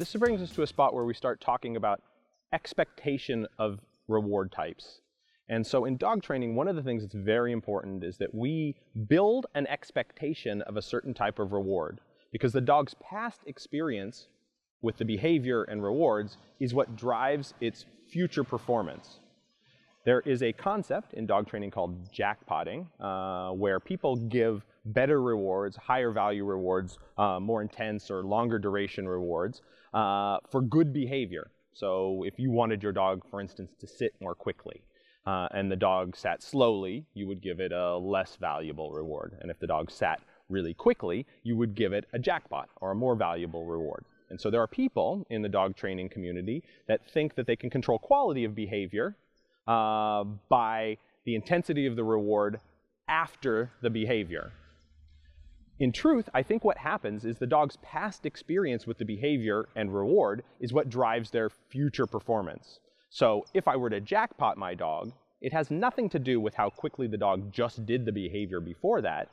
This brings us to a spot where we start talking about expectation of reward types. And so in dog training, one of the things that's very important is that we build an expectation of a certain type of reward because the dog's past experience with the behavior and rewards is what drives its future performance. There is a concept in dog training called jackpotting, uh, where people give better rewards, higher value rewards, uh, more intense or longer duration rewards uh, for good behavior. So if you wanted your dog, for instance, to sit more quickly, uh, and the dog sat slowly, you would give it a less valuable reward. And if the dog sat really quickly, you would give it a jackpot or a more valuable reward. And so there are people in the dog training community that think that they can control quality of behavior uh, by the intensity of the reward after the behavior. In truth, I think what happens is the dog's past experience with the behavior and reward is what drives their future performance. So if I were to jackpot my dog, it has nothing to do with how quickly the dog just did the behavior before that,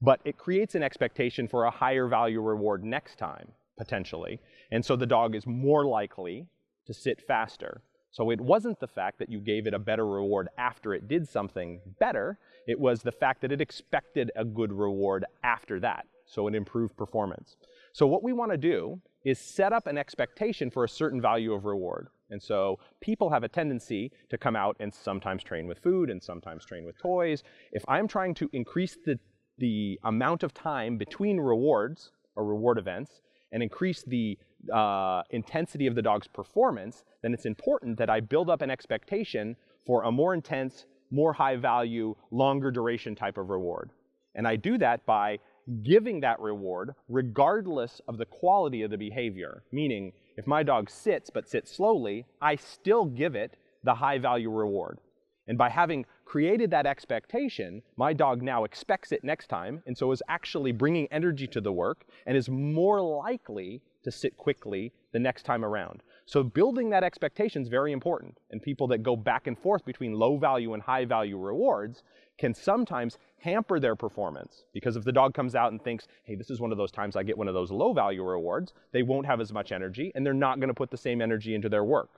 but it creates an expectation for a higher value reward next time, potentially. And so the dog is more likely to sit faster. So it wasn't the fact that you gave it a better reward after it did something better, it was the fact that it expected a good reward after that. So it improved performance. So what we want to do is set up an expectation for a certain value of reward. And so people have a tendency to come out and sometimes train with food and sometimes train with toys. If I'm trying to increase the, the amount of time between rewards or reward events and increase the uh, intensity of the dog's performance, then it's important that I build up an expectation for a more intense, more high value, longer duration type of reward. And I do that by giving that reward regardless of the quality of the behavior. Meaning, if my dog sits but sits slowly, I still give it the high value reward. And by having created that expectation, my dog now expects it next time, and so is actually bringing energy to the work and is more likely to sit quickly the next time around. So building that expectation is very important. And people that go back and forth between low value and high value rewards can sometimes hamper their performance. Because if the dog comes out and thinks, hey, this is one of those times I get one of those low value rewards, they won't have as much energy and they're not going to put the same energy into their work.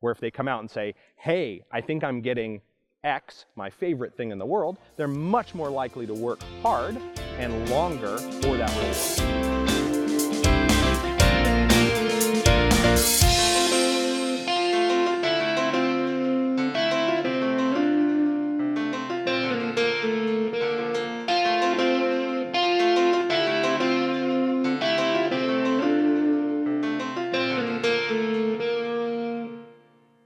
Where if they come out and say, hey, I think I'm getting X, my favorite thing in the world, they're much more likely to work hard and longer for that reward.